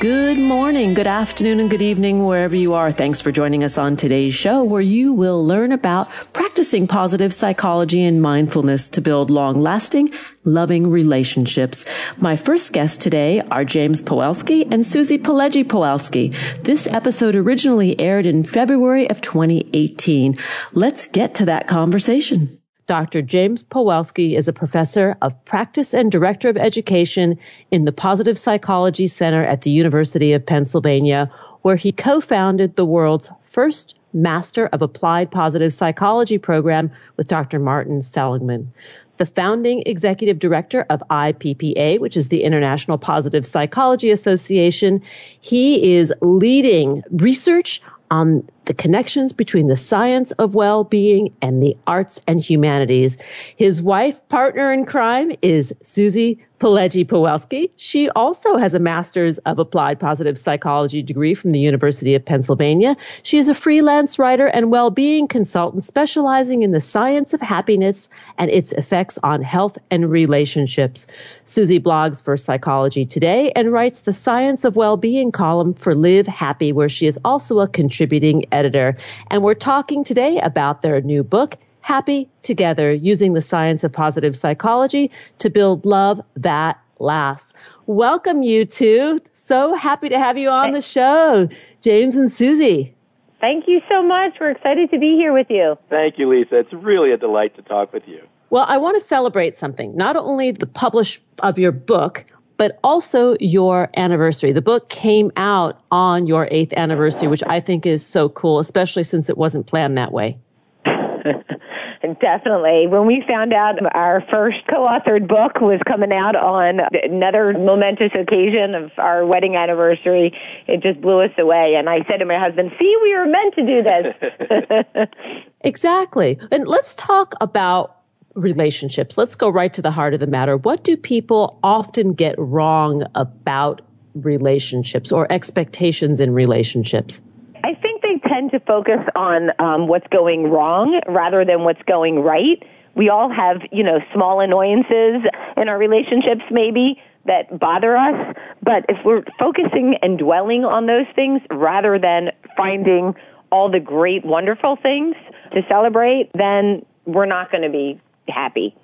Good morning, good afternoon, and good evening, wherever you are. Thanks for joining us on today's show, where you will learn about practicing positive psychology and mindfulness to build long lasting, loving relationships. My first guests today are James Pawelski and Susie Pileggi Pawelski. This episode originally aired in February of 2018. Let's get to that conversation. Dr. James Pawelski is a professor of practice and director of education in the Positive Psychology Center at the University of Pennsylvania, where he co-founded the world's first Master of Applied Positive Psychology program with Dr. Martin Seligman. The founding executive director of IPPA, which is the International Positive Psychology Association. He is leading research on the connections between the science of well-being and the arts and humanities. His wife, partner in crime, is Susie Pileggi Pawelski. She also has a master's of applied positive psychology degree from the University of Pennsylvania. She is a freelance writer and well-being consultant specializing in the science of happiness and its effects on health and relationships. Susie blogs for Psychology Today and writes the Science of Well-being column for Live Happy, where she is also a contributing editor. And we're talking today about their new book, Happy Together, using the science of positive psychology to build love that lasts. Welcome, you two. So happy to have you on the show, James and Susie. Thank you so much. We're excited to be here with you. Thank you, Lisa. It's really a delight to talk with you. Well, I want to celebrate something. Not only the publish of your book, but also your anniversary. The book came out on your eighth anniversary, which I think is so cool, especially since it wasn't planned that way. Definitely. When we found out our first co-authored book was coming out on another momentous occasion of our wedding anniversary, it just blew us away. And I said to my husband, see, we were meant to do this. exactly. And let's talk about relationships. Let's go right to the heart of the matter. What do people often get wrong about relationships or expectations in relationships? I think they tend to focus on um, what's going wrong rather than what's going right. We all have, you know, small annoyances in our relationships maybe that bother us, but if we're focusing and dwelling on those things rather than finding all the great, wonderful things to celebrate, then we're not going to be happy.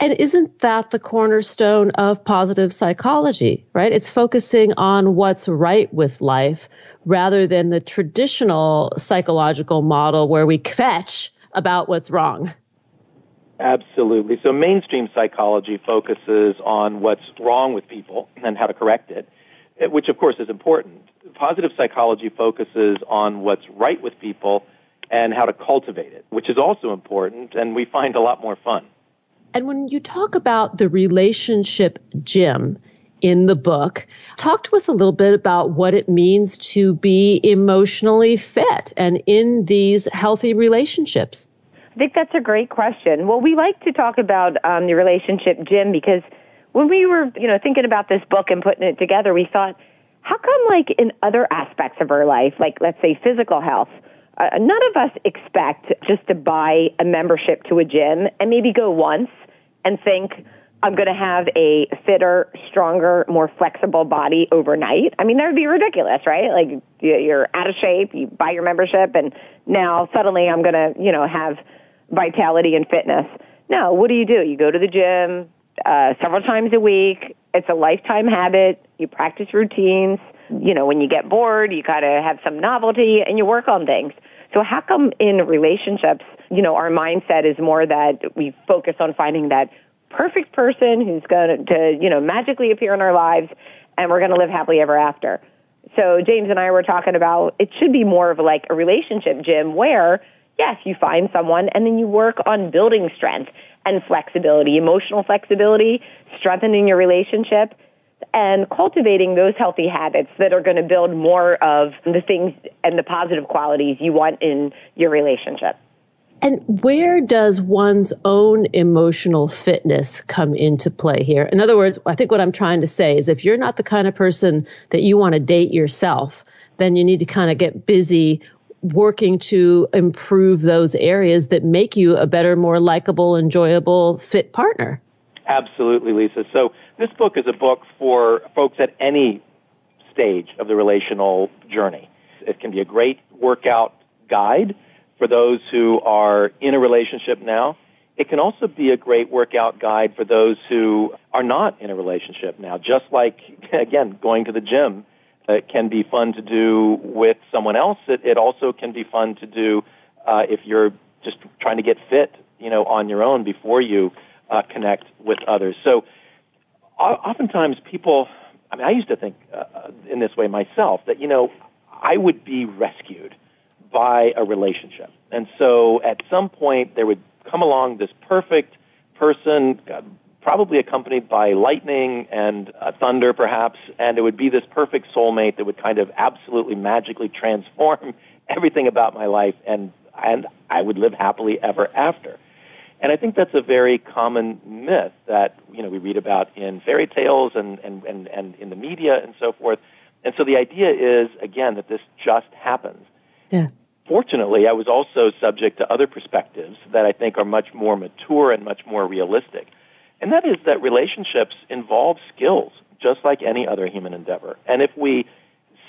And isn't that the cornerstone of positive psychology, right? It's focusing on what's right with life rather than the traditional psychological model where we fetch about what's wrong. Absolutely. So mainstream psychology focuses on what's wrong with people and how to correct it, which of course is important. Positive psychology focuses on what's right with people and how to cultivate it, which is also important and we find a lot more fun. And when you talk about the relationship gym in the book, talk to us a little bit about what it means to be emotionally fit and in these healthy relationships. I think that's a great question. Well, we like to talk about um, the relationship gym because when we were, you know, thinking about this book and putting it together, we thought, how come, like in other aspects of our life, like let's say physical health, uh, none of us expect just to buy a membership to a gym and maybe go once and think, I'm going to have a fitter, stronger, more flexible body overnight. I mean, that would be ridiculous, right? Like you're out of shape, you buy your membership, and now suddenly I'm going to, you know, have vitality and fitness. No, what do you do? You go to the gym uh, several times a week. It's a lifetime habit. You practice routines. you know, when you get bored, you got to have some novelty and you work on things. So how come in relationships, you know, our mindset is more that we focus on finding that perfect person who's going to, you know, magically appear in our lives and we're going to live happily ever after. So James and I were talking about it should be more of like a relationship, gym, where yes, you find someone and then you work on building strength and flexibility, emotional flexibility, strengthening your relationship and cultivating those healthy habits that are going to build more of the things and the positive qualities you want in your relationship. And where does one's own emotional fitness come into play here? In other words, I think what I'm trying to say is if you're not the kind of person that you want to date yourself, then you need to kind of get busy working to improve those areas that make you a better, more likable, enjoyable, fit partner. Absolutely, Lisa. So this book is a book for folks at any stage of the relational journey. It can be a great workout guide for those who are in a relationship now. It can also be a great workout guide for those who are not in a relationship now. Just like, again, going to the gym it can be fun to do with someone else. It, it also can be fun to do uh, if you're just trying to get fit, you know, on your own before you uh, connect with others. So, oftentimes people, I mean, I used to think uh, in this way myself that you know I would be rescued by a relationship. And so at some point there would come along this perfect person, probably accompanied by lightning and uh, thunder perhaps, and it would be this perfect soulmate that would kind of absolutely magically transform everything about my life and and I would live happily ever after. And I think that's a very common myth that, you know, we read about in fairy tales and, and, and, and in the media and so forth. And so the idea is, again, that this just happens. Yeah fortunately, I was also subject to other perspectives that I think are much more mature and much more realistic. And that is that relationships involve skills, just like any other human endeavor. And if we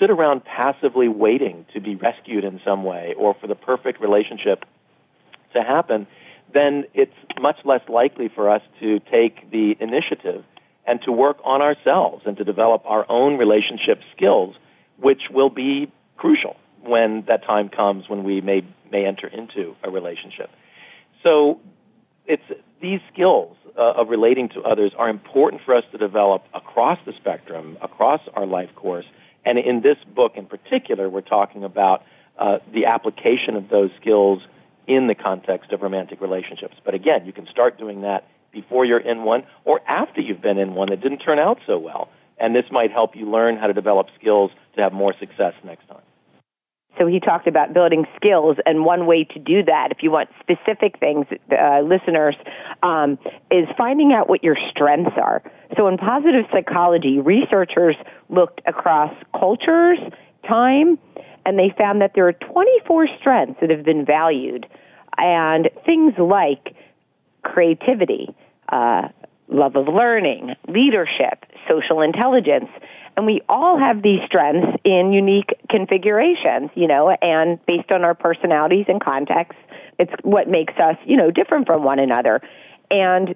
sit around passively waiting to be rescued in some way or for the perfect relationship to happen, then it's much less likely for us to take the initiative and to work on ourselves and to develop our own relationship skills, which will be crucial when that time comes when we may may enter into a relationship. So it's these skills uh, of relating to others are important for us to develop across the spectrum, across our life course. And in this book in particular, we're talking about uh, the application of those skills in the context of romantic relationships. But again, you can start doing that before you're in one or after you've been in one that didn't turn out so well. And this might help you learn how to develop skills to have more success next time. So he talked about building skills, and one way to do that, if you want specific things, uh, listeners, um, is finding out what your strengths are. So in positive psychology, researchers looked across cultures, time, and they found that there are 24 strengths that have been valued, and things like creativity, uh, love of learning, leadership, social intelligence, and we all have these strengths in unique configurations, you know, and based on our personalities and contexts, it's what makes us, you know, different from one another. And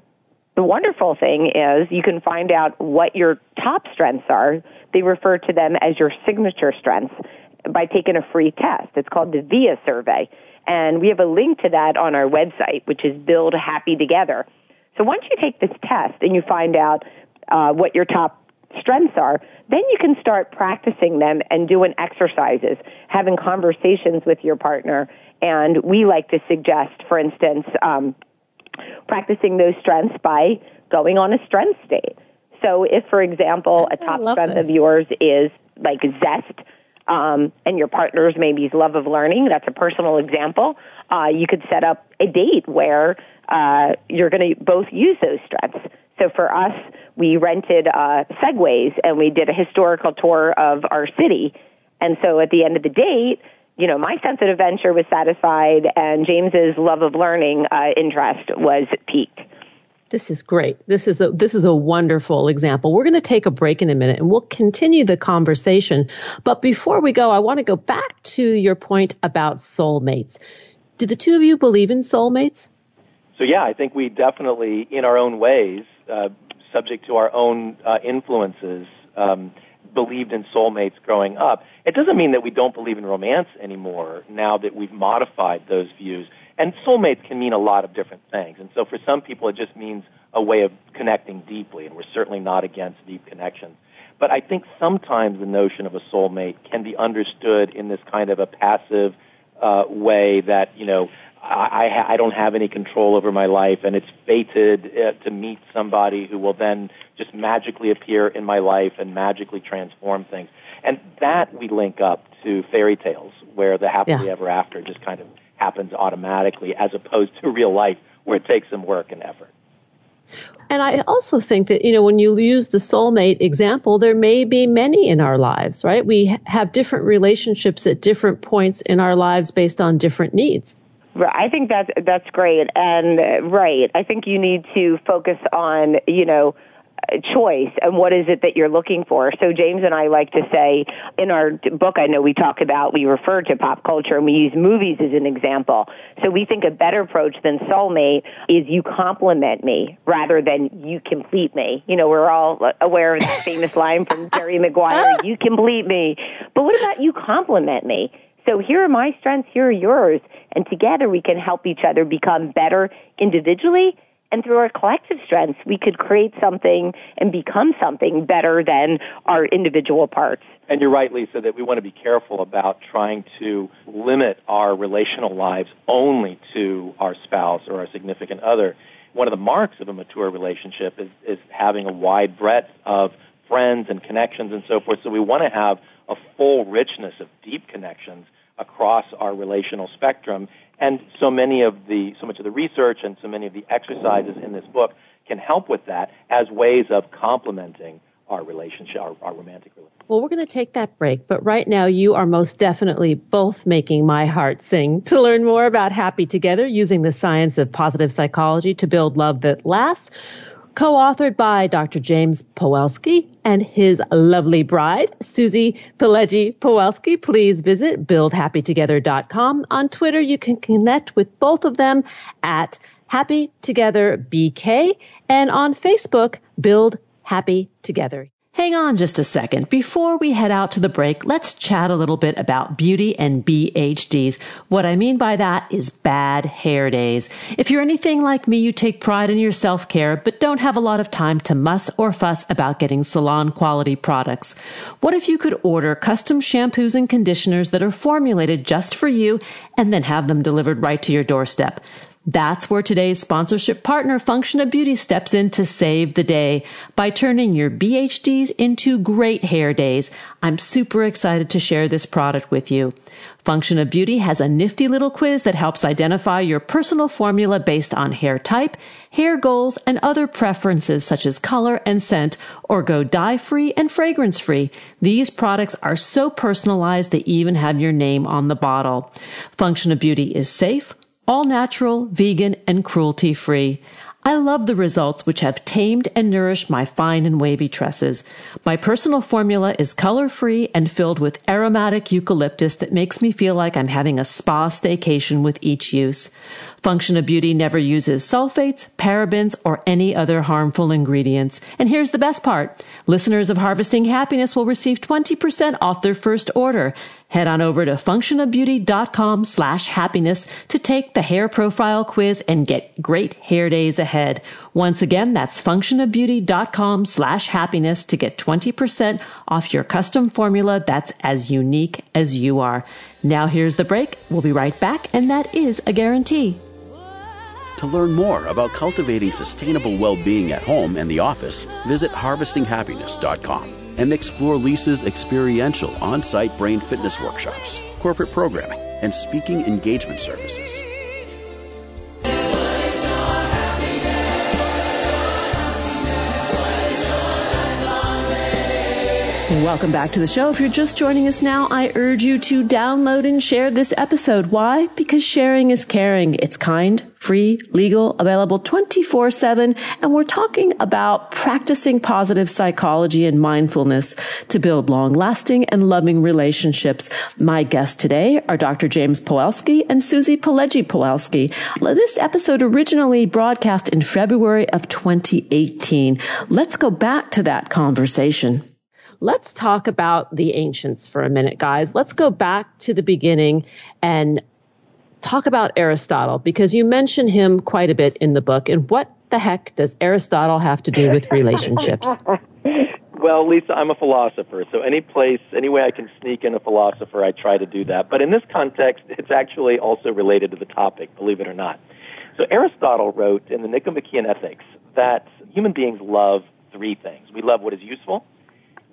the wonderful thing is you can find out what your top strengths are. They refer to them as your signature strengths by taking a free test. It's called the VIA survey. And we have a link to that on our website, which is Build Happy Together. So once you take this test and you find out uh, what your top strengths are, then you can start practicing them and doing exercises, having conversations with your partner. And we like to suggest, for instance, um, practicing those strengths by going on a strength date. So if, for example, a top strength this. of yours is like zest, um, and your partner's maybe is love of learning, that's a personal example, uh, you could set up a date where uh, you're going to both use those strengths. So for us, we rented uh, Segways and we did a historical tour of our city. And so at the end of the date, you know, my sense of adventure was satisfied and James's love of learning uh, interest was piqued. This is great. This is a this is a wonderful example. We're going to take a break in a minute and we'll continue the conversation. But before we go, I want to go back to your point about soulmates. Do the two of you believe in soulmates? So yeah, I think we definitely, in our own ways, uh, subject to our own uh, influences, um, believed in soulmates growing up. It doesn't mean that we don't believe in romance anymore now that we've modified those views. And soulmates can mean a lot of different things. And so for some people, it just means a way of connecting deeply, and we're certainly not against deep connections. But I think sometimes the notion of a soulmate can be understood in this kind of a passive uh, way that, you know, I, I, I don't have any control over my life, and it's fated uh, to meet somebody who will then just magically appear in my life and magically transform things. And that we link up to fairy tales, where the happily yeah. ever after just kind of happens automatically, as opposed to real life, where it takes some work and effort. And I also think that, you know, when you use the soulmate example, there may be many in our lives, right? We have different relationships at different points in our lives based on different needs. I think that's that's great, and right. I think you need to focus on you know choice and what is it that you're looking for. So James and I like to say in our book, I know we talk about, we refer to pop culture and we use movies as an example. So we think a better approach than soulmate is you complement me rather than you complete me. You know, we're all aware of the famous line from Jerry Maguire, you complete me. But what about you complement me? So here are my strengths, here are yours. And together we can help each other become better individually and through our collective strengths, we could create something and become something better than our individual parts. And you're right, Lisa, that we want to be careful about trying to limit our relational lives only to our spouse or our significant other. One of the marks of a mature relationship is, is having a wide breadth of friends and connections and so forth. So we want to have a full richness of deep connections across our relational spectrum. And so many of the, so much of the research and so many of the exercises in this book can help with that as ways of complementing our relationship, our, our romantic relationship. Well, we're going to take that break, but right now you are most definitely both making my heart sing. To learn more about Happy Together using the science of positive psychology to build love that lasts, co-authored by Dr. James Pawelski and his lovely bride, Susie Pileggi Pawelski. Please visit buildhappytogether.com. On Twitter, you can connect with both of them at Happy Together BK and on Facebook, Build Happy Together. Hang on just a second. Before we head out to the break, let's chat a little bit about beauty and BHDs. What I mean by that is bad hair days. If you're anything like me, you take pride in your self-care, but don't have a lot of time to muss or fuss about getting salon quality products. What if you could order custom shampoos and conditioners that are formulated just for you and then have them delivered right to your doorstep? That's where today's sponsorship partner, Function of Beauty, steps in to save the day by turning your BHDs into great hair days. I'm super excited to share this product with you. Function of Beauty has a nifty little quiz that helps identify your personal formula based on hair type, hair goals, and other preferences such as color and scent, or go dye free and fragrance free. These products are so personalized they even have your name on the bottle. Function of Beauty is safe, all natural, vegan, and cruelty free. I love the results which have tamed and nourished my fine and wavy tresses. My personal formula is color free and filled with aromatic eucalyptus that makes me feel like I'm having a spa staycation with each use. Function of Beauty never uses sulfates, parabens, or any other harmful ingredients. And here's the best part. Listeners of Harvesting Happiness will receive 20% off their first order. Head on over to functionofbeauty.com slash happiness to take the hair profile quiz and get great hair days ahead. Once again, that's functionofbeauty.com slash happiness to get 20% off your custom formula that's as unique as you are. Now here's the break. We'll be right back, and that is a guarantee. To learn more about cultivating sustainable well being at home and the office, visit harvestinghappiness.com and explore Lisa's experiential on site brain fitness workshops, corporate programming, and speaking engagement services. Welcome back to the show. If you're just joining us now, I urge you to download and share this episode. Why? Because sharing is caring. It's kind, free, legal, available 24 7. And we're talking about practicing positive psychology and mindfulness to build long lasting and loving relationships. My guests today are Dr. James Pawelski and Susie Pileggi Pawelski. This episode originally broadcast in February of 2018. Let's go back to that conversation. Let's talk about the ancients for a minute, guys. Let's go back to the beginning and talk about Aristotle because you mention him quite a bit in the book. And what the heck does Aristotle have to do with relationships? Well, Lisa, I'm a philosopher, so any place, any way I can sneak in a philosopher, I try to do that. But in this context, it's actually also related to the topic, believe it or not. So Aristotle wrote in the Nicomachean Ethics that human beings love three things. We love what is useful,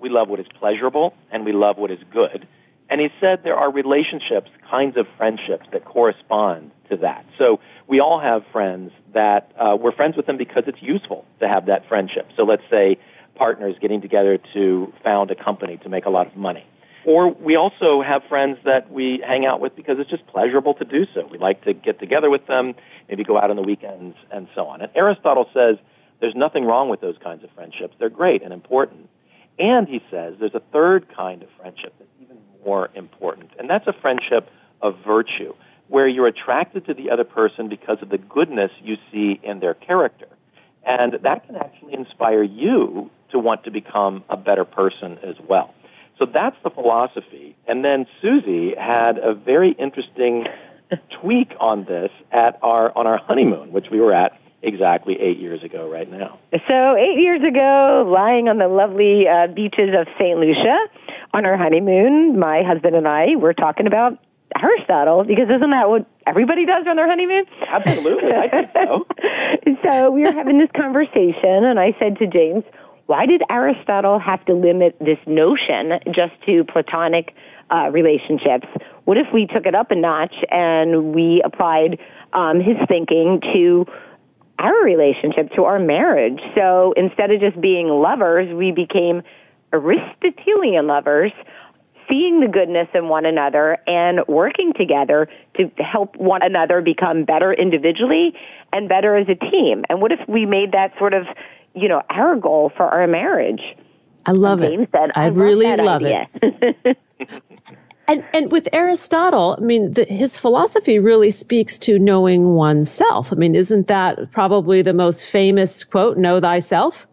we love what is pleasurable, and we love what is good. And he said there are relationships, kinds of friendships that correspond to that. So we all have friends that uh, we're friends with them because it's useful to have that friendship. So let's say partners getting together to found a company to make a lot of money. Or we also have friends that we hang out with because it's just pleasurable to do so. We like to get together with them, maybe go out on the weekends, and so on. And Aristotle says there's nothing wrong with those kinds of friendships. They're great and important. And he says there's a third kind of friendship that's even more important, and that's a friendship of virtue, where you're attracted to the other person because of the goodness you see in their character. And that can actually inspire you to want to become a better person as well. So that's the philosophy. And then Susie had a very interesting tweak on this at our on our honeymoon, which we were at exactly eight years ago right now. So eight years ago, lying on the lovely uh, beaches of St. Lucia on our honeymoon, my husband and I were talking about Aristotle because isn't that what everybody does on their honeymoon? Absolutely, I think so. so we were having this conversation, and I said to James, why did Aristotle have to limit this notion just to platonic uh, relationships? What if we took it up a notch and we applied um, his thinking to our relationship, to our marriage? So instead of just being lovers, we became Aristotelian lovers, seeing the goodness in one another and working together to help one another become better individually and better as a team. And what if we made that sort of you know, our goal for our marriage. I love and it. Said, I, I really love, love it. and and with Aristotle, I mean, the, his philosophy really speaks to knowing oneself. I mean, isn't that probably the most famous quote, "Know thyself"?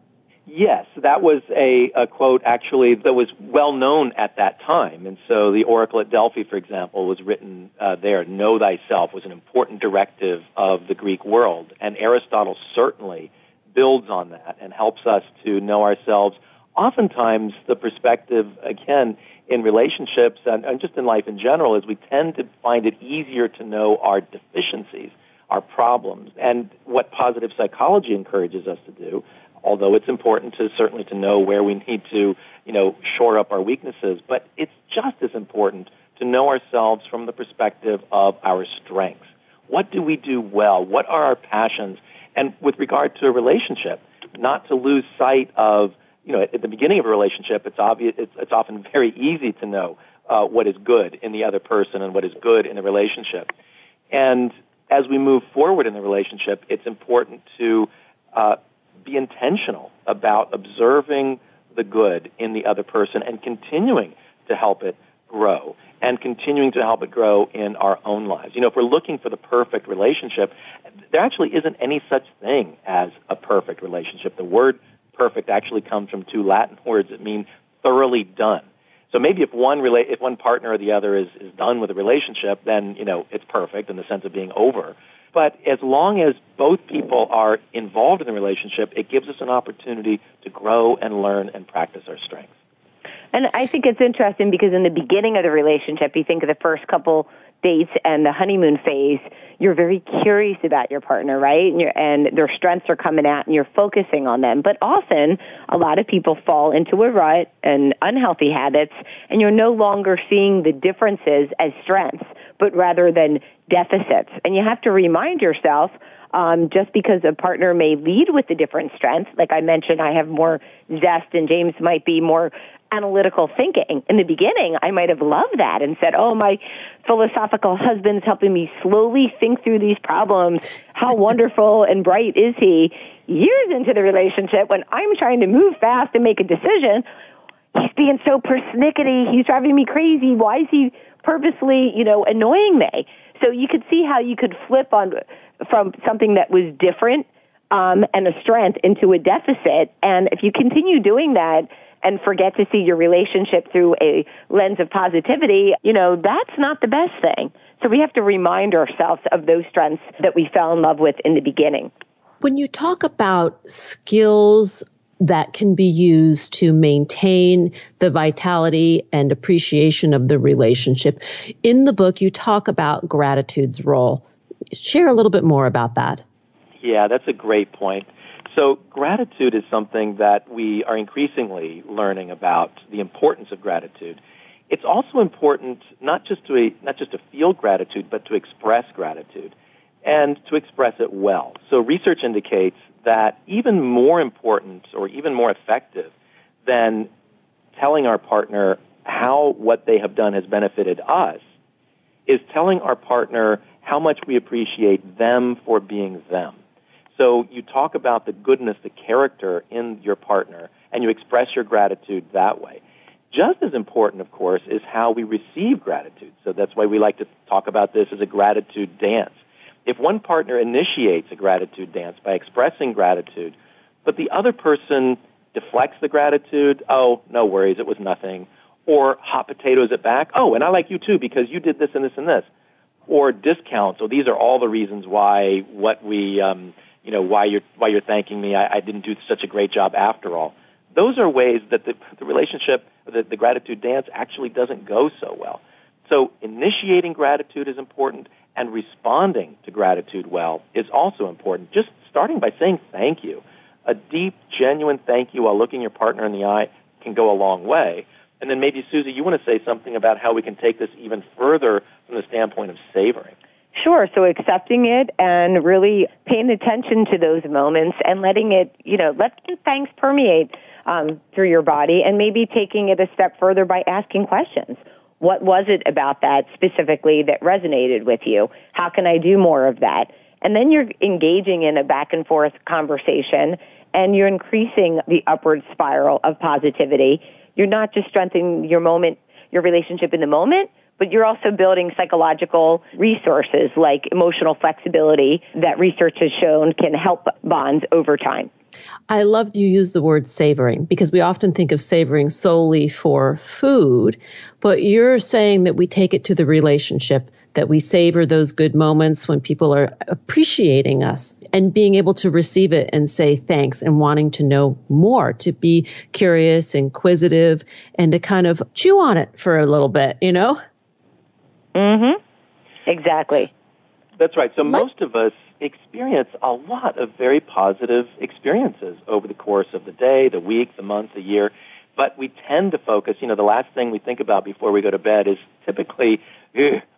Yes, that was a, a quote actually that was well known at that time. And so the Oracle at Delphi, for example, was written uh, there. Know thyself was an important directive of the Greek world. And Aristotle certainly builds on that and helps us to know ourselves. Oftentimes, the perspective, again, in relationships and, and just in life in general, is we tend to find it easier to know our deficiencies, our problems, and what positive psychology encourages us to do. Although it's important to certainly to know where we need to, you know, shore up our weaknesses, but it's just as important to know ourselves from the perspective of our strengths. What do we do well? What are our passions? And with regard to a relationship, not to lose sight of, you know, at the beginning of a relationship, it's obvious, it's, it's often very easy to know uh, what is good in the other person and what is good in the relationship. And as we move forward in the relationship, it's important to uh, be intentional about observing the good in the other person and continuing to help it grow and continuing to help it grow in our own lives. You know, if we're looking for the perfect relationship, there actually isn't any such thing as a perfect relationship. The word perfect actually comes from two Latin words that mean thoroughly done. So maybe if one rela- if one partner or the other is, is done with a relationship, then, you know, it's perfect in the sense of being over. But as long as both people are involved in the relationship, it gives us an opportunity to grow and learn and practice our strengths. And I think it's interesting because in the beginning of the relationship, you think of the first couple dates and the honeymoon phase, you're very curious about your partner, right? And, and their strengths are coming out and you're focusing on them. But often, a lot of people fall into a rut and unhealthy habits, and you're no longer seeing the differences as strengths, but rather than deficits. And you have to remind yourself um, just because a partner may lead with a different strength, like I mentioned, I have more zest and James might be more analytical thinking. In the beginning, I might have loved that and said, oh, my philosophical husband's helping me slowly think through these problems. How wonderful and bright is he? Years into the relationship, when I'm trying to move fast and make a decision, he's being so persnickety. He's driving me crazy. Why is he purposely, you know, annoying me? So you could see how you could flip on from something that was different um, and a strength into a deficit. And if you continue doing that, and forget to see your relationship through a lens of positivity, you know, that's not the best thing. So we have to remind ourselves of those strengths that we fell in love with in the beginning. When you talk about skills that can be used to maintain the vitality and appreciation of the relationship, in the book you talk about gratitude's role. Share a little bit more about that. Yeah, that's a great point. So gratitude is something that we are increasingly learning about the importance of gratitude. It's also important not just to not just to feel gratitude, but to express gratitude and to express it well. So research indicates that even more important or even more effective than telling our partner how what they have done has benefited us is telling our partner how much we appreciate them for being them. So you talk about the goodness, the character in your partner, and you express your gratitude that way. Just as important, of course, is how we receive gratitude. So that's why we like to talk about this as a gratitude dance. If one partner initiates a gratitude dance by expressing gratitude, but the other person deflects the gratitude, oh, no worries, it was nothing, or hot potatoes it back, oh, and I like you too because you did this and this and this, or discounts, so these are all the reasons why what we, um, you know, why you're why you're thanking me, I, I didn't do such a great job after all. Those are ways that the, the relationship, the, the gratitude dance actually doesn't go so well. So initiating gratitude is important and responding to gratitude well is also important. Just starting by saying thank you. A deep, genuine thank you while looking your partner in the eye can go a long way. And then maybe, Susie, you want to say something about how we can take this even further from the standpoint of savoring. Sure. So accepting it and really paying attention to those moments and letting it, you know, let the thanks permeate um, through your body and maybe taking it a step further by asking questions. What was it about that specifically that resonated with you? How can I do more of that? And then you're engaging in a back and forth conversation and you're increasing the upward spiral of positivity. You're not just strengthening your moment, your relationship in the moment, but you're also building psychological resources like emotional flexibility that research has shown can help bonds over time. I love you use the word savoring because we often think of savoring solely for food, but you're saying that we take it to the relationship, that we savor those good moments when people are appreciating us and being able to receive it and say thanks and wanting to know more, to be curious, inquisitive, and to kind of chew on it for a little bit, you know? Mm hmm. Exactly. That's right. So most of us experience a lot of very positive experiences over the course of the day, the week, the month, the year. But we tend to focus, you know, the last thing we think about before we go to bed is typically,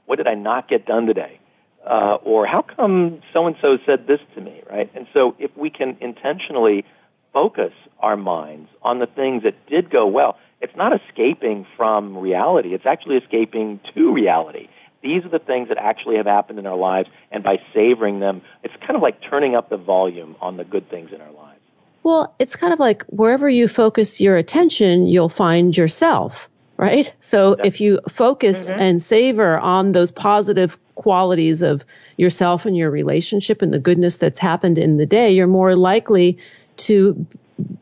what did I not get done today? Uh, or how come so and so said this to me, right? And so if we can intentionally focus our minds on the things that did go well, it's not escaping from reality, it's actually escaping to reality. These are the things that actually have happened in our lives, and by savoring them, it's kind of like turning up the volume on the good things in our lives. Well, it's kind of like wherever you focus your attention, you'll find yourself, right? So if you focus mm-hmm. and savor on those positive qualities of yourself and your relationship and the goodness that's happened in the day, you're more likely to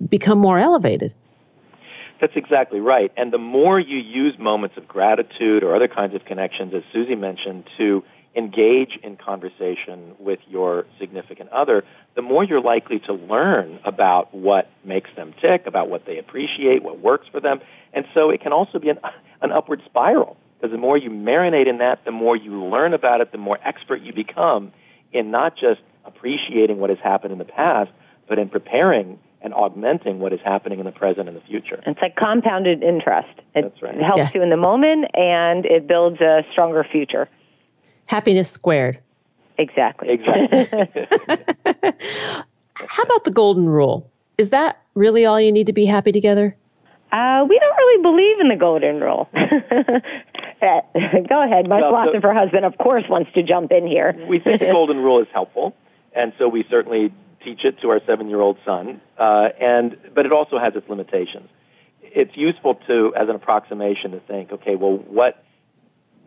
become more elevated. That's exactly right. And the more you use moments of gratitude or other kinds of connections, as Susie mentioned, to engage in conversation with your significant other, the more you're likely to learn about what makes them tick, about what they appreciate, what works for them. And so it can also be an, an upward spiral. Because the more you marinate in that, the more you learn about it, the more expert you become in not just appreciating what has happened in the past, but in preparing and augmenting what is happening in the present and the future. It's like compounded interest. It, That's right. it helps Yeah. you in the moment and it builds a stronger future. Happiness squared. Exactly. Exactly. How about the golden rule? Is that really all you need to be happy together? Uh, we don't really believe in the golden rule. Uh, Go ahead. My Well, so- philosopher husband, of course, wants to jump in here. we think the golden rule is helpful, and so we certainly teach it to our seven-year-old son. Uh, and but it also has its limitations. It's useful to, as an approximation, to think, okay, well, what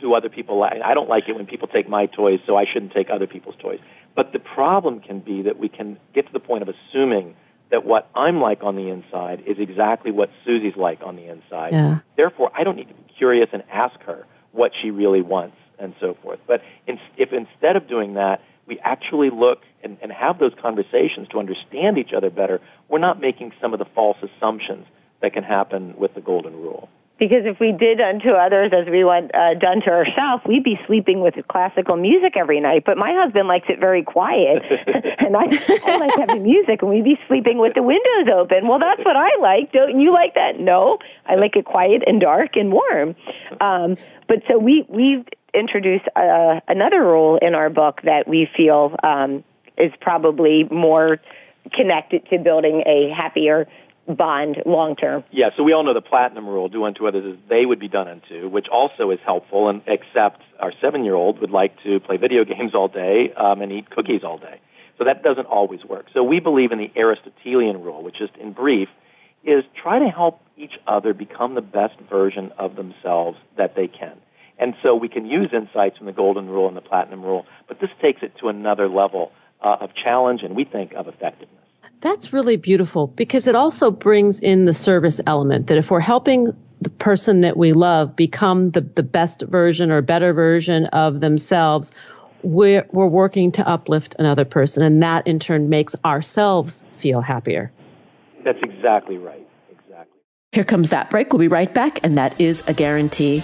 do other people like? I don't like it when people take my toys, so I shouldn't take other people's toys. But the problem can be that we can get to the point of assuming that what I'm like on the inside is exactly what Susie's like on the inside. Yeah. Therefore, I don't need to be curious and ask her what she really wants and so forth. But in, if instead of doing that, we actually look and, and have those conversations to understand each other better, we're not making some of the false assumptions that can happen with the golden rule. Because if we did unto others as we want uh, done to ourselves, we'd be sleeping with classical music every night. But my husband likes it very quiet, and I, I like having music, and we'd be sleeping with the windows open. Well, that's what I like. Don't you like that? No, I like it quiet and dark and warm. Um, but so we we've introduced uh, another rule in our book that we feel um, is probably more connected to building a happier bond long term. Yeah, so we all know the platinum rule, do unto others as they would be done unto, which also is helpful, and except our seven year old would like to play video games all day um, and eat cookies all day. So that doesn't always work. So we believe in the Aristotelian rule, which just in brief is try to help each other become the best version of themselves that they can. And so we can use insights from the golden rule and the platinum rule, but this takes it to another level uh, of challenge and we think of effectiveness. That's really beautiful because it also brings in the service element that if we're helping the person that we love become the, the best version or better version of themselves, we're, we're working to uplift another person. And that in turn makes ourselves feel happier. That's exactly right. Exactly. Here comes that break. We'll be right back. And that is a guarantee.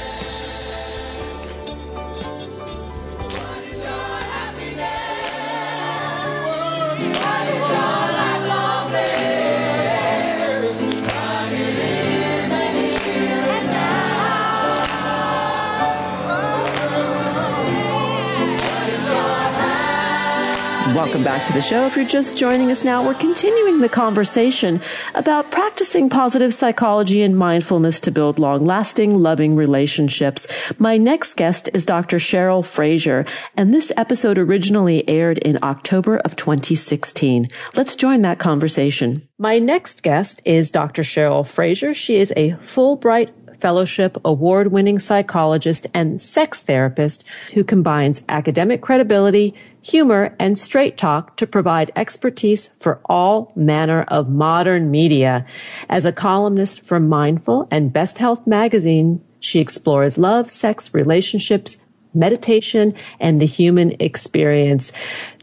Welcome back to the show. If you're just joining us now, we're continuing the conversation about practicing positive psychology and mindfulness to build long lasting, loving relationships. My next guest is Dr. Cheryl Fraser, and this episode originally aired in October of 2016. Let's join that conversation. My next guest is Dr. Cheryl Fraser. She is a Fulbright Fellowship award winning psychologist and sex therapist who combines academic credibility, humor, and straight talk to provide expertise for all manner of modern media. As a columnist for Mindful and Best Health magazine, she explores love, sex, relationships, meditation, and the human experience.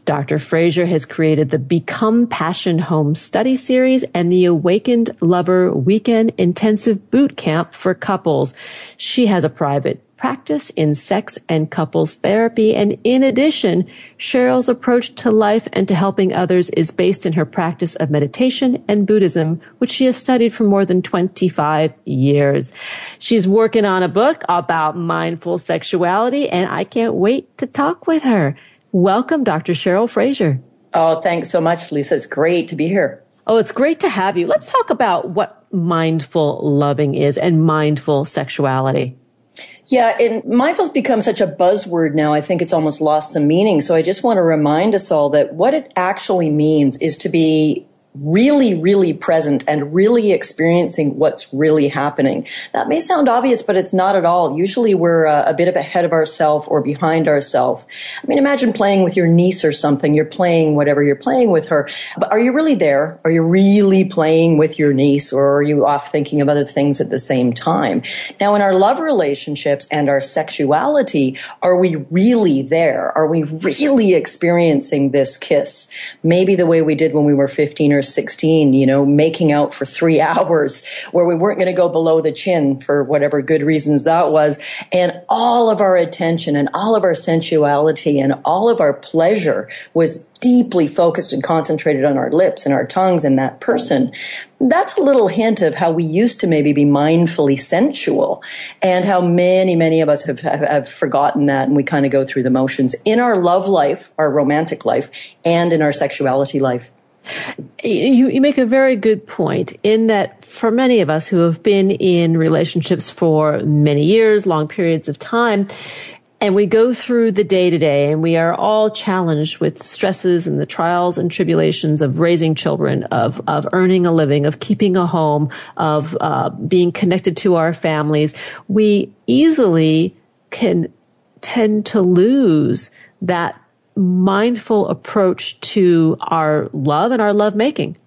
Dr. Fraser has created the Become Passion Home Study Series and the Awakened Lover Weekend Intensive Boot Camp for couples. She has a private practice in sex and couples therapy. And in addition, Cheryl's approach to life and to helping others is based in her practice of meditation and Buddhism, which she has studied for more than 25 years. She's working on a book about mindful sexuality and I can't wait to talk with her. Welcome, Dr. Cheryl Fraser. Oh, thanks so much, Lisa. It's great to be here. Oh, it's great to have you. Let's talk about what mindful loving is and mindful sexuality. Yeah, and mindful's become such a buzzword now. I think it's almost lost some meaning. So I just want to remind us all that what it actually means is to be really, really present and really experiencing what's really happening. That may sound obvious, but it's not at all. Usually we're uh, a bit of ahead of ourselves or behind ourselves. I mean, imagine playing with your niece or something. You're playing whatever you're playing with her, but are you really there? Are you really playing with your niece or are you off thinking of other things at the same time? Now, in our love relationships and our sexuality, are we really there? Are we really experiencing this kiss? Maybe the way we did when we were 15 or 16, you know, making out for three hours where we weren't going to go below the chin for whatever good reasons that was. And all of our attention and all of our sensuality and all of our pleasure was deeply focused and concentrated on our lips and our tongues and that person. That's a little hint of how we used to maybe be mindfully sensual and how many, many of us have, have, have forgotten that and we kind of go through the motions in our love life, our romantic life, and in our sexuality life. You, you make a very good point in that for many of us who have been in relationships for many years, long periods of time, and we go through the day to day and we are all challenged with stresses and the trials and tribulations of raising children, of, of earning a living, of keeping a home, of uh, being connected to our families, we easily can tend to lose that mindful approach to our love and our love making.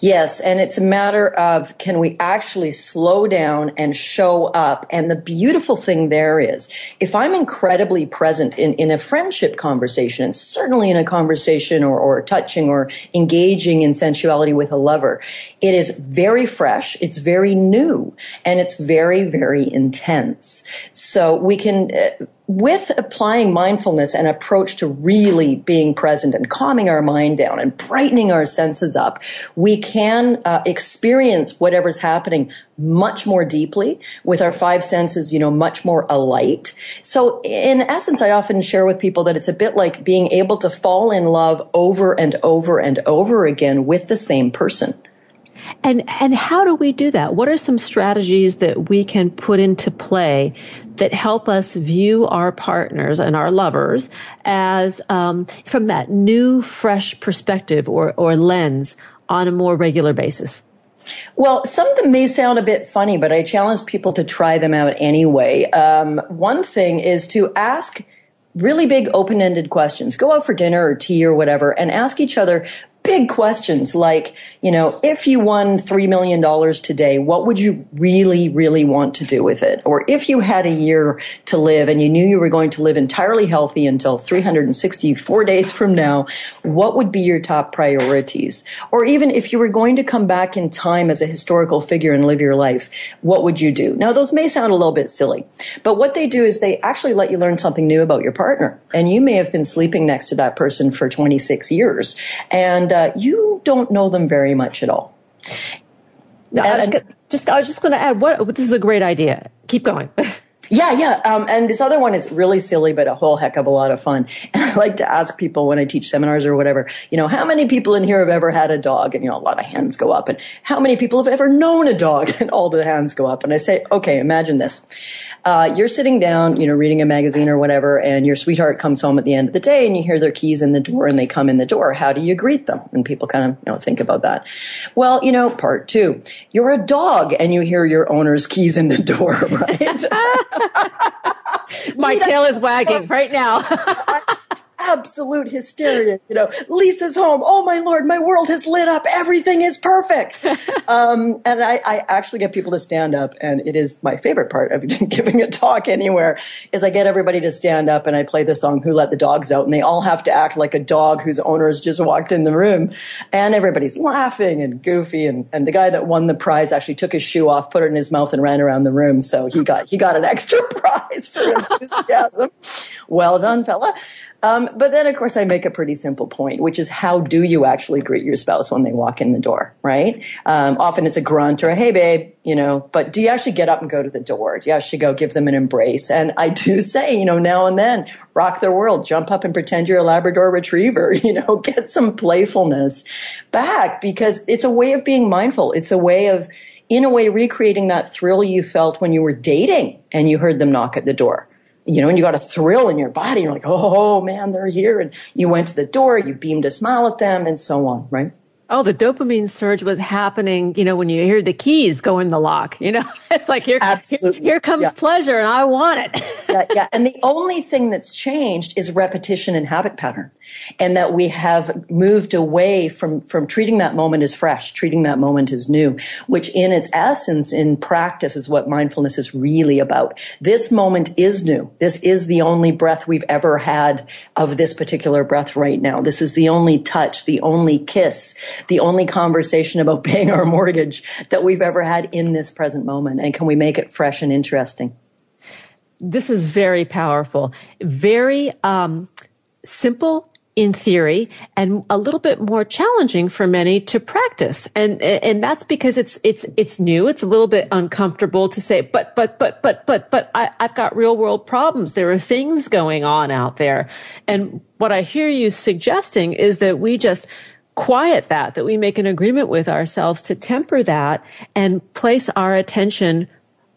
Yes, and it's a matter of can we actually slow down and show up? And the beautiful thing there is, if I'm incredibly present in, in a friendship conversation, and certainly in a conversation or, or touching or engaging in sensuality with a lover, it is very fresh, it's very new, and it's very, very intense. So we can, uh, with applying mindfulness and approach to really being present and calming our mind down and brightening our senses up, we can uh, experience whatever's happening much more deeply with our five senses, you know, much more alight. So in essence, I often share with people that it's a bit like being able to fall in love over and over and over again with the same person. And and how do we do that? What are some strategies that we can put into play that help us view our partners and our lovers as um, from that new, fresh perspective or or lens on a more regular basis? Well, some of them may sound a bit funny, but I challenge people to try them out anyway. Um, one thing is to ask really big open-ended questions. Go out for dinner or tea or whatever and ask each other big questions like, you know, if you won $3 million today, what would you really, really want to do with it? Or if you had a year to live and you knew you were going to live entirely healthy until 364 days from now, what would be your top priorities? Or even if you were going to come back in time as a historical figure and live your life, what would you do? Now, those may sound a little bit silly, but what they do is they actually let you learn something new about your partner. And you may have been sleeping next to that person for 26 years. And and uh, you don't know them very much at all. No, I was just I was just going to add what this is a great idea. Keep going. Yeah, yeah. Um, and this other one is really silly, but a whole heck of a lot of fun. And I like to ask people when I teach seminars or whatever, you know, how many people in here have ever had a dog? And, you know, a lot of hands go up. And how many people have ever known a dog? And all the hands go up. And I say, okay, imagine this. Uh, you're sitting down, you know, reading a magazine or whatever, and your sweetheart comes home at the end of the day and you hear their keys in the door and they come in the door. How do you greet them? And people kind of, you know, think about that. Well, you know, part two, you're a dog and you hear your owner's keys in the door, right? My tail is wagging right now. Absolute hysteria. You know, Lisa's home. Oh my lord, my world has lit up. Everything is perfect. um, and I, I, actually get people to stand up, and it is my favorite part of giving a talk anywhere. Is I get everybody to stand up, and I play the song "Who Let the Dogs Out," and they all have to act like a dog whose owner has just walked in the room, and everybody's laughing and goofy. And, and the guy that won the prize actually took his shoe off, put it in his mouth, and ran around the room. So he got he got an extra prize for enthusiasm. well done, fella. Um, but then, of course, I make a pretty simple point, which is how do you actually greet your spouse when they walk in the door, right? Um, often it's a grunt or a hey, babe, you know, but do you actually get up and go to the door? Do you actually go give them an embrace? And I do say, you know, now and then, rock their world, jump up and pretend you're a Labrador retriever, you know, get some playfulness back because it's a way of being mindful. It's a way of, in a way, recreating that thrill you felt when you were dating and you heard them knock at the door you know, and you got a thrill in your body. You're like, oh man, they're here. And you went to the door, you beamed a smile at them and so on, right? Oh, the dopamine surge was happening, you know, when you hear the keys go in the lock, you know, it's like here, here, here, comes yeah. pleasure and I want it. yeah, yeah. And the only thing that's changed is repetition and habit pattern and that we have moved away from, from treating that moment as fresh, treating that moment as new, which in its essence, in practice is what mindfulness is really about. This moment is new. This is the only breath we've ever had of this particular breath right now. This is the only touch, the only kiss, the only conversation about paying our mortgage that we've ever had in this present moment. And can we make it fresh and interesting? This is very powerful, very um, simple in theory and a little bit more challenging for many to practice. And, and that's because it's, it's, it's new. It's a little bit uncomfortable to say, but, but, but, but, but, but I, I've got real world problems. There are things going on out there. And what I hear you suggesting is that we just quiet that, that we make an agreement with ourselves to temper that and place our attention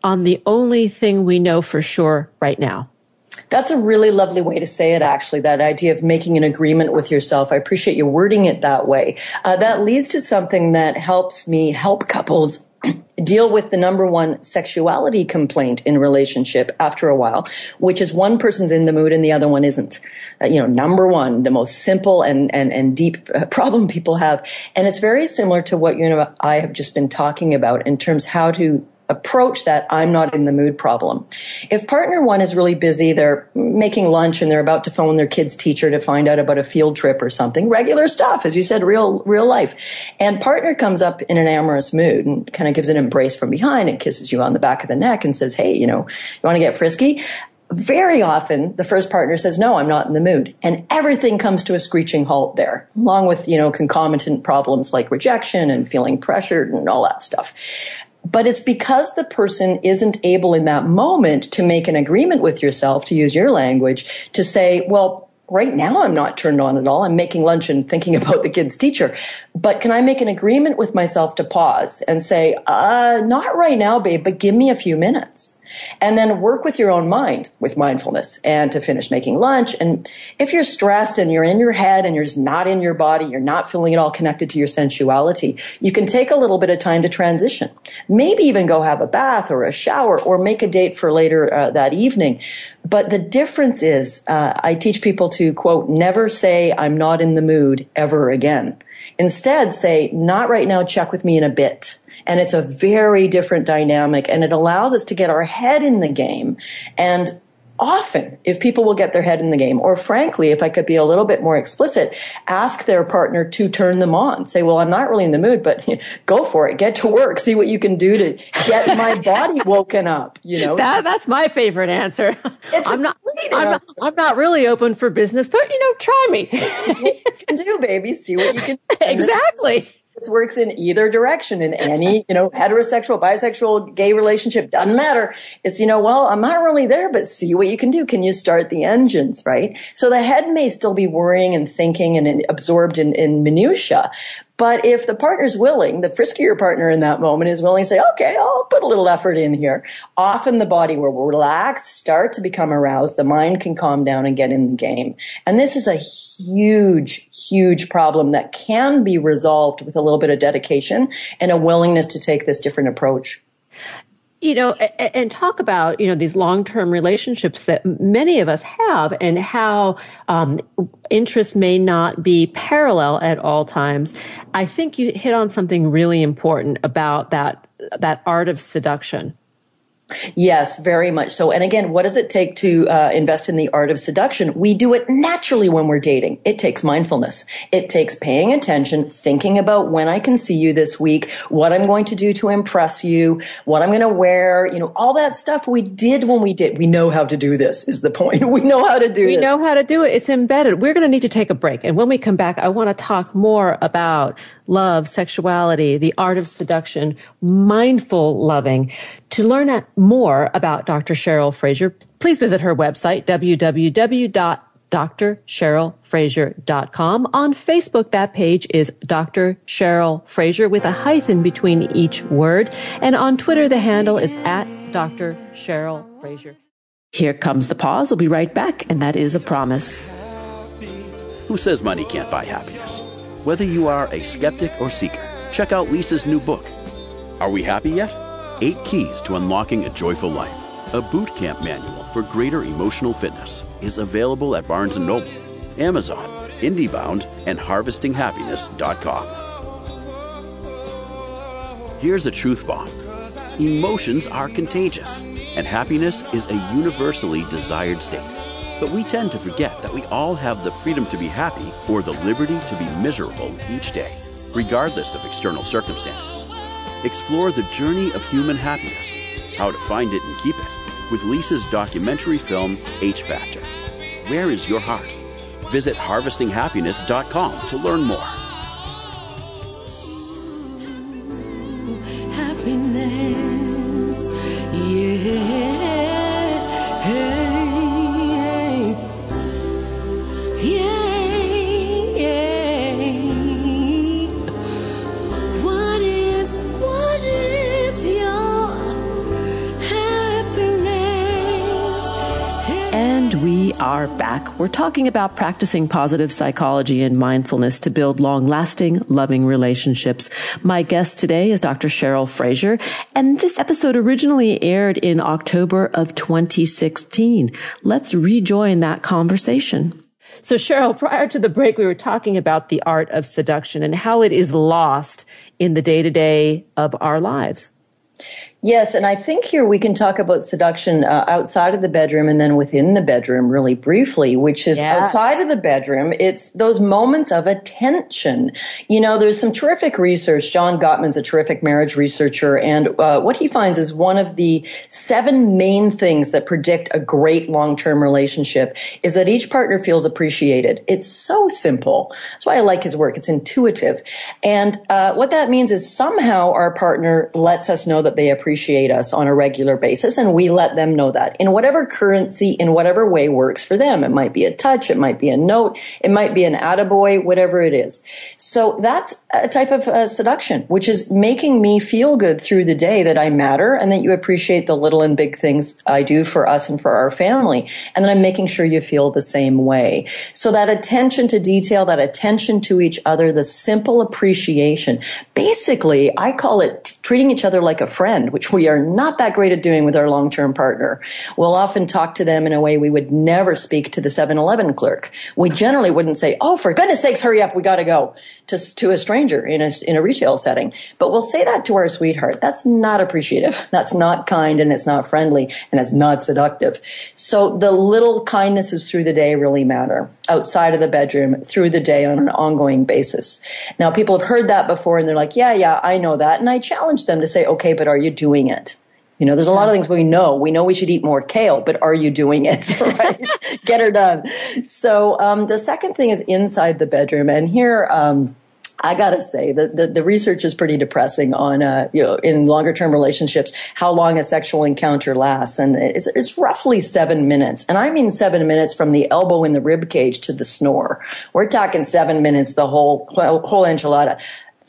on the only thing we know for sure right now. That's a really lovely way to say it, actually, that idea of making an agreement with yourself. I appreciate you wording it that way. Uh, that leads to something that helps me help couples deal with the number one sexuality complaint in relationship after a while, which is one person's in the mood and the other one isn't. Uh, you know, number one, the most simple and, and, and deep uh, problem people have. And it's very similar to what you and I have just been talking about in terms how to approach that I'm not in the mood problem. If partner one is really busy, they're making lunch and they're about to phone their kid's teacher to find out about a field trip or something, regular stuff, as you said, real, real life. And partner comes up in an amorous mood and kind of gives an embrace from behind and kisses you on the back of the neck and says, Hey, you know, you want to get frisky? very often the first partner says no i'm not in the mood and everything comes to a screeching halt there along with you know concomitant problems like rejection and feeling pressured and all that stuff but it's because the person isn't able in that moment to make an agreement with yourself, to use your language, to say, well, right now I'm not turned on at all. I'm making lunch and thinking about the kid's teacher. But can I make an agreement with myself to pause and say, uh, not right now, babe, but give me a few minutes? And then work with your own mind with mindfulness and to finish making lunch. And if you're stressed and you're in your head and you're just not in your body, you're not feeling it all connected to your sensuality, you can take a little bit of time to transition. Maybe even go have a bath or a shower or make a date for later uh, that evening. But the difference is, uh, I teach people to quote, never say I'm not in the mood ever again. Instead, say, not right now, check with me in a bit and it's a very different dynamic and it allows us to get our head in the game. And often, if people will get their head in the game, or frankly, if I could be a little bit more explicit, ask their partner to turn them on. Say, well, I'm not really in the mood, but go for it. Get to work. See what you can do to get my body woken up. You know, that, that's my favorite answer. I'm not, I'm not, I'm not really open for business, but you know, try me. you can do, baby. See what you can do. Exactly. This works in either direction in any, you know, heterosexual, bisexual, gay relationship, doesn't matter. It's, you know, well, I'm not really there, but see what you can do. Can you start the engines, right? So the head may still be worrying and thinking and absorbed in, in minutia, but if the partner's willing, the friskier partner in that moment is willing to say, okay, I'll put a little effort in here. Often the body will relax, start to become aroused. The mind can calm down and get in the game. And this is a huge, huge problem that can be resolved with a little bit of dedication and a willingness to take this different approach you know, and talk about, you know, these long-term relationships that many of us have and how um, interests may not be parallel at all times. I think you hit on something really important about that, that art of seduction. Yes, very much so. And again, what does it take to uh, invest in the art of seduction? We do it naturally when we're dating. It takes mindfulness. It takes paying attention, thinking about when I can see you this week, what I'm going to do to impress you, what I'm going to wear, you know, all that stuff we did when we did. We know how to do this is the point. We know how to do we this. know how to do it. It's embedded. We're going to need to take a break. And when we come back, I want to talk more about love, sexuality, the art of seduction, mindful loving. To learn more about Dr. Cheryl Fraser, please visit her website, www.drcherylfraser.com. On Facebook, that page is Dr. Cheryl Fraser with a hyphen between each word. And on Twitter, the handle is at Dr. Cheryl Fraser. Here comes the pause. We'll be right back, and that is a promise. Who says money can't buy happiness? Whether you are a skeptic or seeker, check out Lisa's new book. Are we happy yet? Eight Keys to Unlocking a Joyful Life, a boot camp manual for greater emotional fitness, is available at Barnes & Noble, Amazon, IndieBound, and HarvestingHappiness.com. Here's a truth bomb. Emotions are contagious, and happiness is a universally desired state. But we tend to forget that we all have the freedom to be happy or the liberty to be miserable each day, regardless of external circumstances. Explore the journey of human happiness, how to find it and keep it, with Lisa's documentary film, H Factor. Where is your heart? Visit harvestinghappiness.com to learn more. We're talking about practicing positive psychology and mindfulness to build long lasting, loving relationships. My guest today is Dr. Cheryl Fraser, and this episode originally aired in October of 2016. Let's rejoin that conversation. So Cheryl, prior to the break, we were talking about the art of seduction and how it is lost in the day to day of our lives. Yes, and I think here we can talk about seduction uh, outside of the bedroom and then within the bedroom really briefly, which is yes. outside of the bedroom. It's those moments of attention. You know, there's some terrific research. John Gottman's a terrific marriage researcher, and uh, what he finds is one of the seven main things that predict a great long-term relationship is that each partner feels appreciated. It's so simple. That's why I like his work. It's intuitive. And uh, what that means is somehow our partner lets us know that they appreciate appreciate us on a regular basis and we let them know that in whatever currency, in whatever way works for them. It might be a touch, it might be a note, it might be an attaboy, whatever it is. So that's a type of uh, seduction, which is making me feel good through the day that I matter and that you appreciate the little and big things I do for us and for our family. And then I'm making sure you feel the same way. So that attention to detail, that attention to each other, the simple appreciation. Basically, I call it treating each other like a friend, which we are not that great at doing with our long-term partner. We'll often talk to them in a way we would never speak to the 7-Eleven clerk. We generally wouldn't say, "Oh, for goodness sakes, hurry up, we got to go," to to a stranger in a in a retail setting. But we'll say that to our sweetheart. That's not appreciative. That's not kind, and it's not friendly, and it's not seductive. So the little kindnesses through the day really matter. Outside of the bedroom, through the day on an ongoing basis. Now, people have heard that before, and they're like, "Yeah, yeah, I know that," and I challenge them to say, "Okay, but are you doing it?" You know, there's a lot of things we know. We know we should eat more kale, but are you doing it? Right? Get her done. So um, the second thing is inside the bedroom, and here. Um, I gotta say that the, the, research is pretty depressing on, uh, you know, in longer term relationships, how long a sexual encounter lasts. And it's, it's, roughly seven minutes. And I mean seven minutes from the elbow in the rib cage to the snore. We're talking seven minutes, the whole, whole enchilada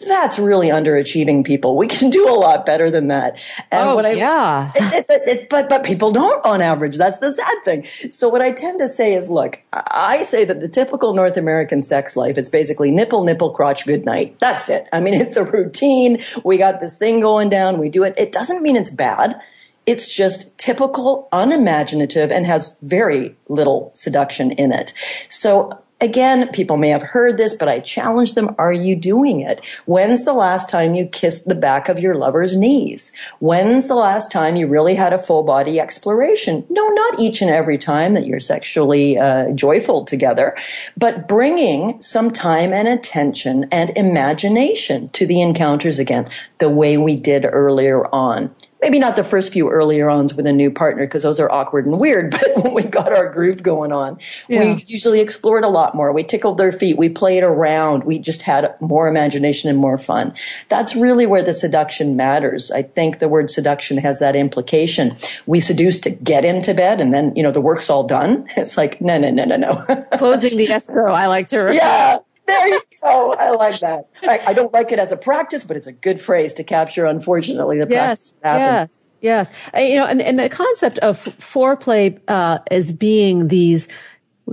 that's really underachieving people. We can do a lot better than that. And oh, what I, yeah. It, it, it, but, but people don't on average. That's the sad thing. So what I tend to say is, look, I say that the typical North American sex life, it's basically nipple, nipple, crotch, good night. That's it. I mean, it's a routine. We got this thing going down. We do it. It doesn't mean it's bad. It's just typical, unimaginative, and has very little seduction in it. So Again, people may have heard this, but I challenge them. Are you doing it? When's the last time you kissed the back of your lover's knees? When's the last time you really had a full body exploration? No, not each and every time that you're sexually uh, joyful together, but bringing some time and attention and imagination to the encounters again, the way we did earlier on maybe not the first few earlier ons with a new partner because those are awkward and weird, but when we got our groove going on, yeah. we usually explored a lot more. We tickled their feet. We played around. We just had more imagination and more fun. That's really where the seduction matters. I think the word seduction has that implication. We seduce to get into bed and then, you know, the work's all done. It's like, no, no, no, no, no. Closing the escrow. I like to refer. Yeah there you go. I like that. I, I, don't like it as a practice, but it's a good phrase to capture, unfortunately, the yes, Yes, yes. Uh, you know, and, and the concept of foreplay uh, as being these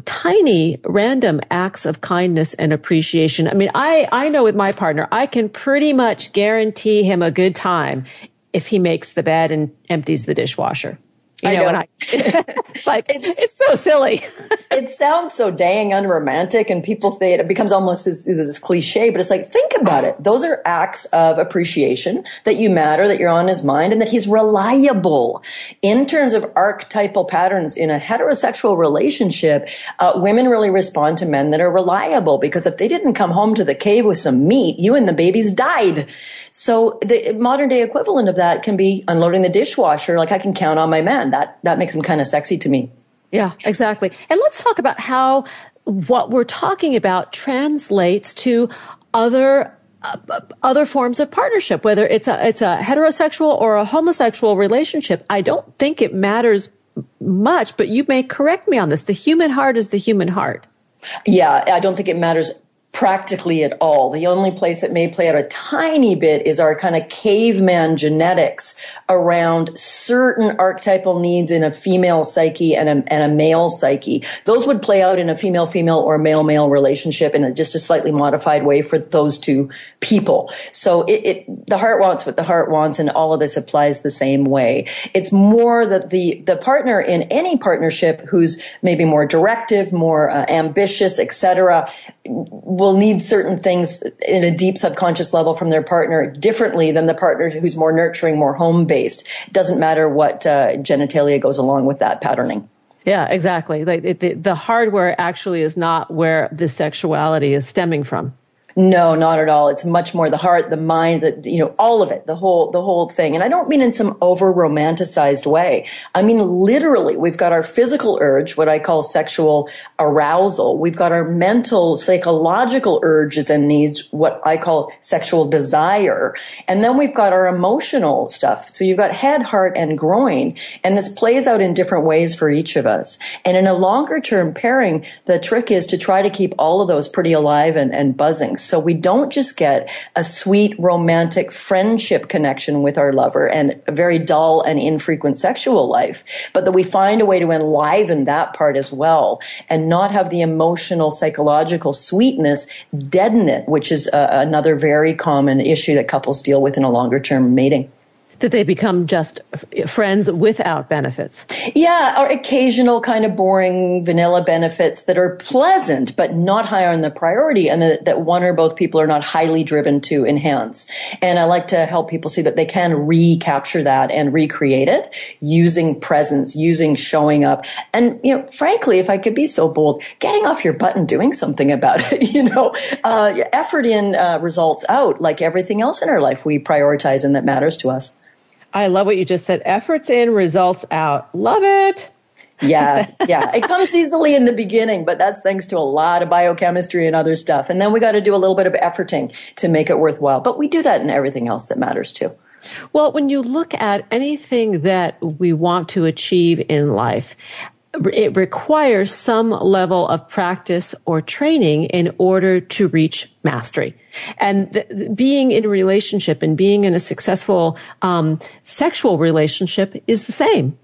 tiny random acts of kindness and appreciation. I mean, I, I know with my partner, I can pretty much guarantee him a good time if he makes the bed and empties the dishwasher. You I know, know. I, it's like it's, it's so silly. it sounds so dang unromantic, and people think it becomes almost this, this cliche. But it's like think about it; those are acts of appreciation that you matter, that you're on his mind, and that he's reliable. In terms of archetypal patterns in a heterosexual relationship, uh, women really respond to men that are reliable because if they didn't come home to the cave with some meat, you and the babies died. So the modern day equivalent of that can be unloading the dishwasher. Like I can count on my That, that makes them kind of sexy to me. Yeah, exactly. And let's talk about how what we're talking about translates to other uh, other forms of partnership, whether it's a it's a heterosexual or a homosexual relationship. I don't think it matters much, but you may correct me on this. The human heart is the human heart. Yeah, I don't think it matters practically at all. The only place it may play out a tiny bit is our kind of caveman genetics around certain archetypal needs in a female psyche and a, and a male psyche. Those would play out in a female-female or male-male relationship in a, just a slightly modified way for those two people. So it, it, the heart wants what the heart wants and all of this applies the same way. It's more that the, the partner in any partnership who's maybe more directive, more uh, ambitious, etc will need certain things in a deep subconscious level from their partner differently than the partner who's more nurturing, more home based. It Doesn't matter what uh, genitalia goes along with that patterning. Yeah, exactly. Like it, the, the hardware actually is not where the sexuality is stemming from. No, not at all. It's much more the heart, the mind, the, you know, all of it, the whole, the whole thing. And I don't mean in some over romanticized way. I mean, literally, we've got our physical urge, what I call sexual arousal. We've got our mental, psychological urges and needs, what I call sexual desire. And then we've got our emotional stuff. So you've got head, heart, and groin. And this plays out in different ways for each of us. And in a longer term pairing, the trick is to try to keep all of those pretty alive and, and buzzing. So we don't just get a sweet romantic friendship connection with our lover and a very dull and infrequent sexual life, but that we find a way to enliven that part as well and not have the emotional, psychological sweetness deaden it, which is uh, another very common issue that couples deal with in a longer term mating that they become just friends without benefits. Yeah, or occasional kind of boring vanilla benefits that are pleasant but not high on the priority and that one or both people are not highly driven to enhance. And I like to help people see that they can recapture that and recreate it using presence, using showing up. And, you know, frankly, if I could be so bold, getting off your butt and doing something about it, you know, uh, effort in uh, results out like everything else in our life we prioritize and that matters to us. I love what you just said. Efforts in, results out. Love it. yeah, yeah. It comes easily in the beginning, but that's thanks to a lot of biochemistry and other stuff. And then we got to do a little bit of efforting to make it worthwhile. But we do that in everything else that matters too. Well, when you look at anything that we want to achieve in life, it requires some level of practice or training in order to reach mastery. And th- being in a relationship and being in a successful um, sexual relationship is the same.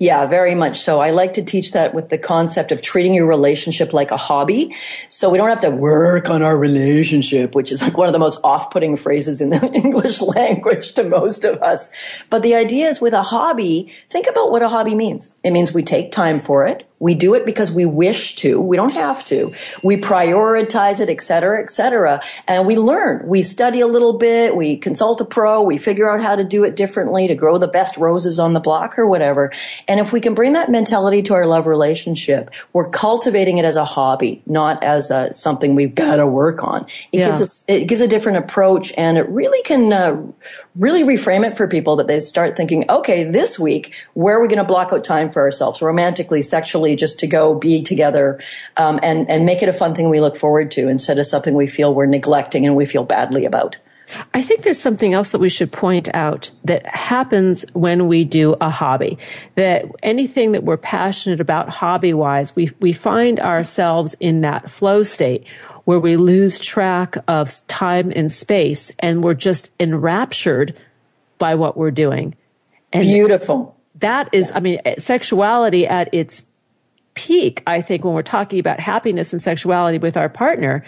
Yeah, very much so. I like to teach that with the concept of treating your relationship like a hobby. So we don't have to work on our relationship, which is like one of the most off-putting phrases in the English language to most of us. But the idea is with a hobby, think about what a hobby means. It means we take time for it. We do it because we wish to. We don't have to. We prioritize it, et cetera, et cetera. And we learn. We study a little bit. We consult a pro. We figure out how to do it differently to grow the best roses on the block or whatever. And if we can bring that mentality to our love relationship, we're cultivating it as a hobby, not as a, something we've got to work on. It yeah. gives us, it gives a different approach and it really can uh, really reframe it for people that they start thinking, okay, this week, where are we going to block out time for ourselves romantically, sexually, just to go be together, um, and, and make it a fun thing we look forward to instead of something we feel we're neglecting and we feel badly about. I think there's something else that we should point out that happens when we do a hobby. That anything that we're passionate about hobby wise, we, we find ourselves in that flow state where we lose track of time and space and we're just enraptured by what we're doing. And Beautiful. That is, I mean, sexuality at its peak, I think, when we're talking about happiness and sexuality with our partner,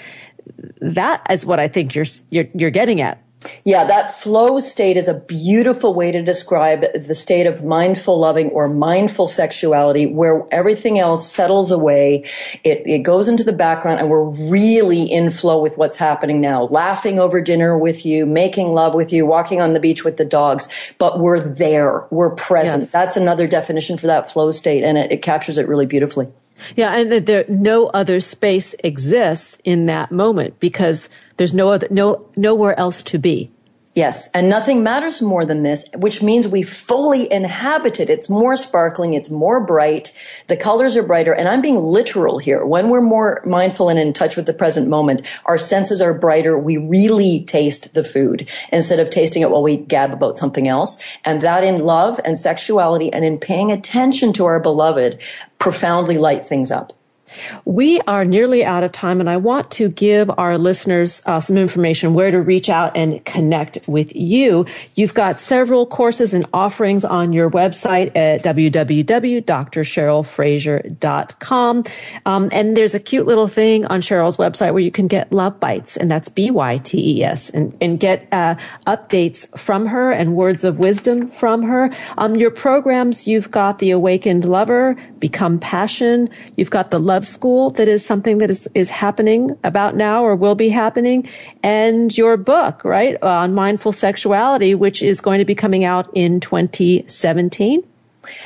that is what I think you're, you're, you're getting at. Yeah, that flow state is a beautiful way to describe the state of mindful loving or mindful sexuality where everything else settles away. It, it goes into the background and we're really in flow with what's happening now. Laughing over dinner with you, making love with you, walking on the beach with the dogs, but we're there. We're present. Yes. That's another definition for that flow state and it, it captures it really beautifully. Yeah, and that there no other space exists in that moment because there's no other, no, nowhere else to be. Yes, and nothing matters more than this, which means we fully inhabit it. It's more sparkling, it's more bright, the colors are brighter, and I'm being literal here. When we're more mindful and in touch with the present moment, our senses are brighter, we really taste the food instead of tasting it while we gab about something else. And that in love and sexuality and in paying attention to our beloved profoundly light things up. We are nearly out of time, and I want to give our listeners uh, some information where to reach out and connect with you. You've got several courses and offerings on your website at www.drcherylfraser.com. Um, and there's a cute little thing on Cheryl's website where you can get love bites, and that's B Y T E S, and, and get uh, updates from her and words of wisdom from her. Um, your programs, you've got The Awakened Lover, Become Passion, you've got the Love School that is something that is, is happening about now or will be happening. And your book, right, uh, on mindful sexuality, which is going to be coming out in 2017.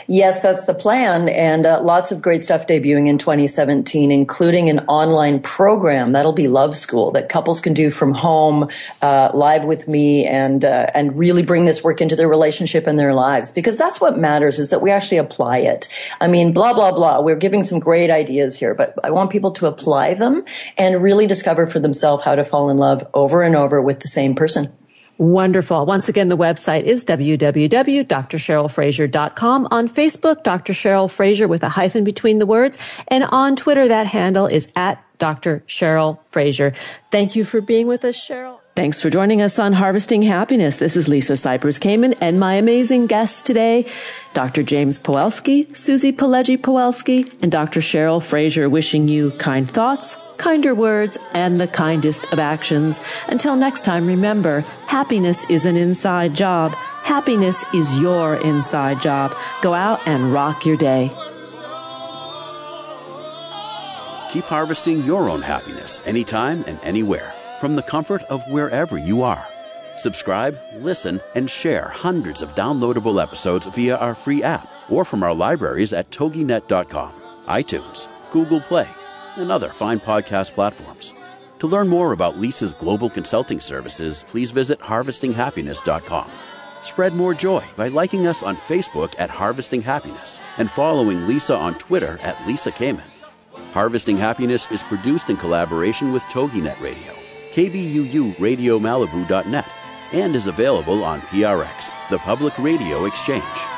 Yes, that's the plan, and uh, lots of great stuff debuting in 2017, including an online program that'll be Love School that couples can do from home, uh, live with me, and uh, and really bring this work into their relationship and their lives because that's what matters is that we actually apply it. I mean, blah blah blah. We're giving some great ideas here, but I want people to apply them and really discover for themselves how to fall in love over and over with the same person. Wonderful. Once again, the website is www.drcherylfraser.com. On Facebook, Dr. Cheryl Fraser with a hyphen between the words. And on Twitter, that handle is at Dr. Cheryl Fraser. Thank you for being with us, Cheryl. Thanks for joining us on Harvesting Happiness. This is Lisa Cypers Kamen and my amazing guests today, Dr. James Pawelski, Suzie Pileggi Pawelski, and Dr. Cheryl Fraser wishing you kind thoughts, kinder words, and the kindest of actions. Until next time, remember, happiness is an inside job. Happiness is your inside job. Go out and rock your day. Keep harvesting your own happiness anytime and anywhere from the comfort of wherever you are. Subscribe, listen, and share hundreds of downloadable episodes via our free app or from our libraries at toginet.com, iTunes, Google Play, and other fine podcast platforms. To learn more about Lisa's global consulting services, please visit harvestinghappiness.com. Spread more joy by liking us on Facebook at Harvesting Happiness and following Lisa on Twitter at Lisa Kamen. Harvesting Happiness is produced in collaboration with TogiNet Radio, KBUU Radio Malibu.net, and is available on PRX, the Public Radio Exchange.